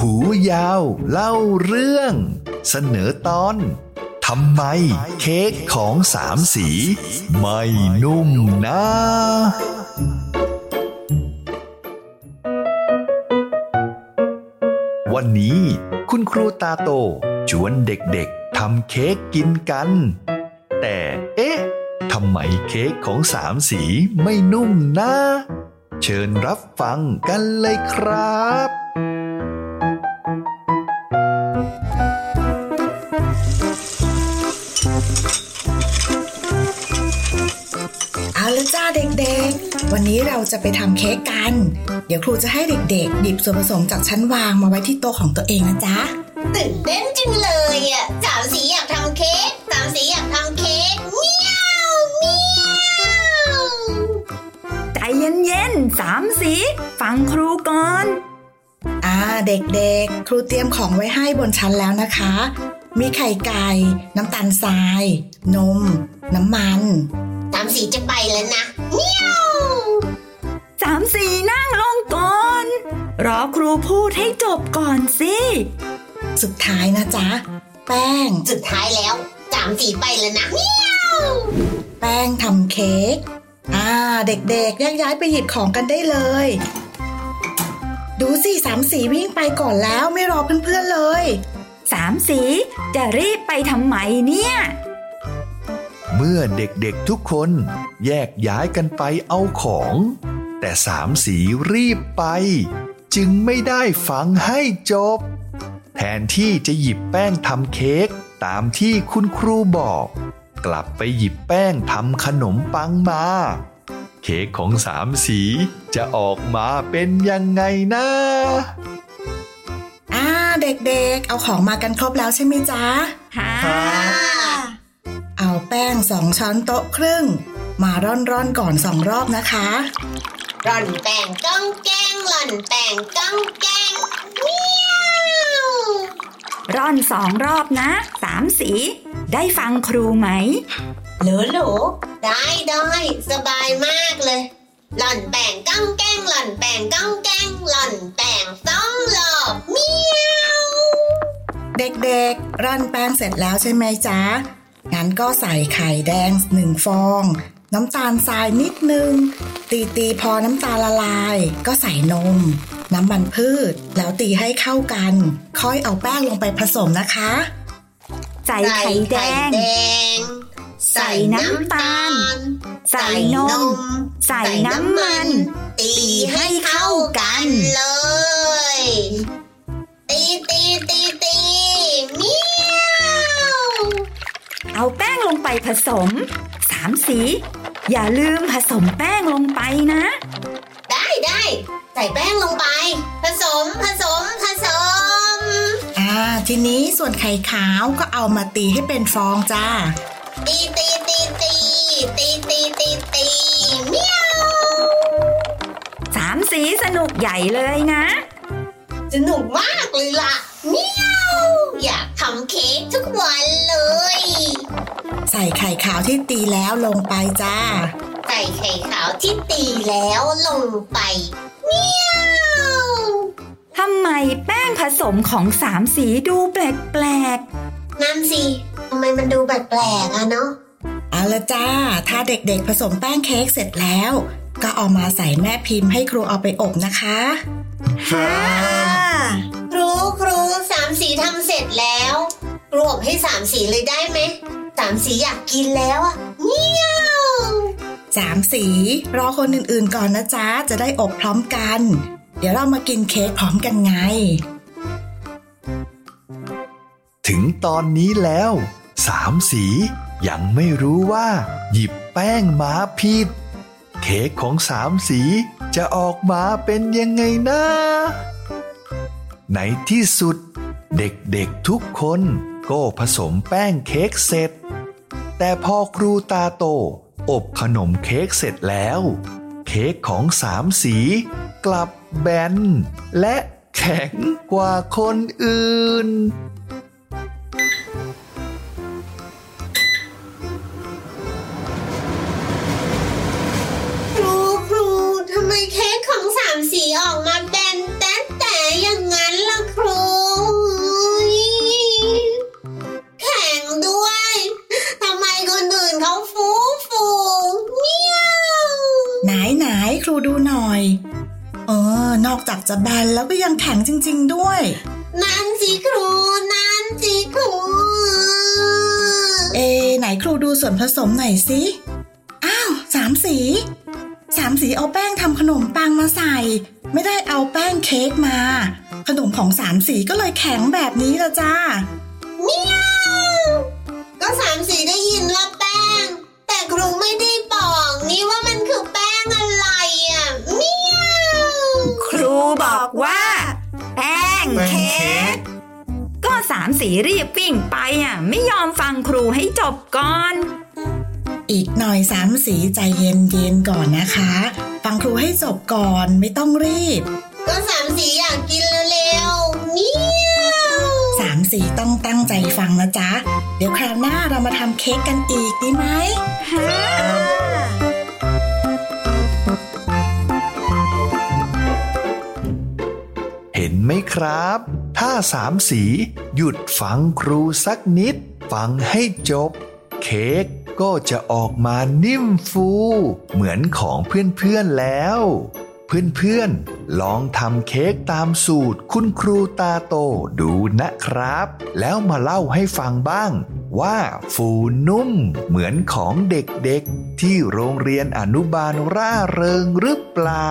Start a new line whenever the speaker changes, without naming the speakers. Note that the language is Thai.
หูยาว เล่าเรื่อง เสนอตอนทำไมเค้กของสามสี ไม่นุ่มนะ วันนี้คุณครูตาโตชวนเด็กๆทำเค้กกินกัน แต่เอ๊ะทำไมเค้กของสามสีไม่นุ่มนะ เชิญรับฟังกันเลยครับ
เอาละจ้าเด็กๆ วันนี้เราจะไปทำเค้กกัน เดี๋ยวครูจะให้เด็กๆหยิบส่วนผสมจากชั้นวางมาไว้ที่โต๊ะของตัวเองนะจ๊ะ
ตื่นเต้นจังเลยอะสามสีอยากทำเค้กสามสีอยากทำเค้กเมียวเมียว
ใจเย็นๆสามสีฟังครูก่อน
อ่าเด็กๆ ครูเตรียมของไว้ให้บนชั้นแล้วนะคะ มีไข่ไก่ น้ำตาลทราย นม น้ำมัน
สามสีจะไปแล้วนะเมียว
สามสีนั่งลงก่อน รอครูพูดให้จบก่อนสิ
สุดท้ายนะจ๊ะ แป้ง
สุดท้ายแล้วสามสีไปแล้วนะเมียว
แป้งทำเค้กอ่า เด็กๆแยกย้ายไปหยิบของกันได้เลย ดูสิสามสีวิ่งไปก่อนแล้วไม่รอเพื่อนๆเลย
สามสีจะรีบไปทำไมเนี่ย
เมื่อเด็กๆทุกคนแยกย้ายกันไปเอาของ แต่สามสีรีบไป จึงไม่ได้ฟังให้จบ แทนที่จะหยิบแป้งทำเค้กตามที่คุณครูบอก กลับไปหยิบแป้งทำขนมปังมา เค้กของสามสีจะออกมาเป็นยังไงนะ
อ่าเด็กๆ เอาของมากันครบแล้วใช่ไหมจ๊ะ
ค่ะ
เอา แป้งสองช้อนโต๊ะครึ่ง มาร่อนๆก่อนสองรอบนะคะ
ร่อนแป้งก้องแกงหล่อนแป้งก้องแกงเมียว
ร่อนสองรอบนะสามสี ได้ฟังครูไหม
หลูหลูได้ได้สบายมากเลย หล่อนแป้งก้องแกงหล่อนแป้งก้องแกงหล่อนแป้งสองรอบเมียว
เด็กๆร่อนแป้งเสร็จแล้วใช่ไหมจ๊ะ งั้นก็ใส่ไข่แดงหนึ่งฟอง น้ำตาลทรายนิดนึง ตีตีๆพอน้ำตาลละลาย ก็ใส่นม น้ำมันพืช แล้วตีให้เข้ากัน ค่อยเอาแป้งลงไปผสมนะคะ
ใส่ไข่แดง
ใส่ไข่แดง
ใส่น้ำตาล ใส่นม ใส่น้ำมัน
ตีให้เข้า
ไปผสมสามสี อย่าลืมผสมแป้งลงไปนะ
ได้ได้ใส่แป้งลงไป ผสมผสมผสม
อ่า ทีนี้ส่วนไข่ขาวก็เอามาตีให้เป็นฟองจ้า
ตีตีตีตีตีตีตีตีเมียว
สามสีสนุกใหญ่เลยนะ
สนุกมากเลยล่ะเมียวอยากทำเค้กทุกวันเลย
ใส่ไข่ขาวที่ตีแล้วลงไปจ้า
ใส่ไข่ขาวที่ตีแล้วลงไปเมียว
ทำไมแป้งผสมของสามสีดูแปลก
นั่นสิทำไมมันดูแปลกๆอะเนาะ
เอาละจ้า ถ้าเด็กๆผสมแป้งเค้กเสร็จแล้ว ก็เอามาใส่แม่พิมพ์ให้ครูเอาไปอบนะคะ
ๆค่ะ
ครูครูสามสีทำเสร็จแล้วครูอบให้สามสีเลยได้ไหม สามสีอยากกินแล้วอะเมียว
สามสี รอคนอื่นๆก่อนนะจ๊ะ จะได้อบพร้อมกัน เดี๋ยวเรามากินเค้กพร้อมกันไง
ถึงตอนนี้แล้ว สามสียังไม่รู้ว่า หยิบแป้งมาผิด เค้กของสามสีจะออกมาเป็นยังไงนะในที่สุด เด็กๆทุกคนก็ผสมแป้งเค้กเสร็จ แต่พอครูตาโต อบขนมเค้กเสร็จแล้ว เค้กของสามสี กลับแบน และแข็งกว่าคนอื่น
ครูครูทำไมเค้กของสามสีออกมาแเอ
อ นอกจากจะแบนแล้วก็ยังแข็งจริง ๆ ด้วย
นั่นสิครู นั่นสิครู
เอ ไหนครูดูส่วนผสมหน่อยสิ อ้าวสามสี สามสีเอาแป้งทำขนมปังมาใส่ ไม่ได้เอาแป้งเค้กมา ขนมของสามสีก็เลยแข็งแบบนี้ละจ้า
เมียวก็สามสีได้ยินว่าแป้ง แต่ครูไม่ได้บอกนี่ว่ามันคือแป้ง
บอกว่าแป้งเค้กก็สามสีรีบวิ่งไปอะ ไม่ยอมฟังครูให้จบก่อน
อีกหน่อยสามสีใจเย็นๆก่อนนะคะ ฟังครูให้จบก่อนไม่ต้องรีบ
ก็สามสีอยากกินเร็วๆเมียว
สามสีต้องตั้งใจฟังนะจ๊ะ เดี๋ยวคราวหน้าเรามาทำเค้กกันอีกดีไหม
เครับ ถ้าสามสี หยุดฟังครูสักนิด ฟังให้จบ เค้กก็จะออกมานิ่มฟู เหมือนของเพื่อนๆแล้ว เพื่อนๆ ลองทำเค้กตามสูตรคุณครูตาโตดูนะครับ แล้วมาเล่าให้ฟังบ้าง ว่าฟูนุ่มเหมือนของเด็กๆ ที่โรงเรียนอนุบาลร่าเริงหรือเปล่า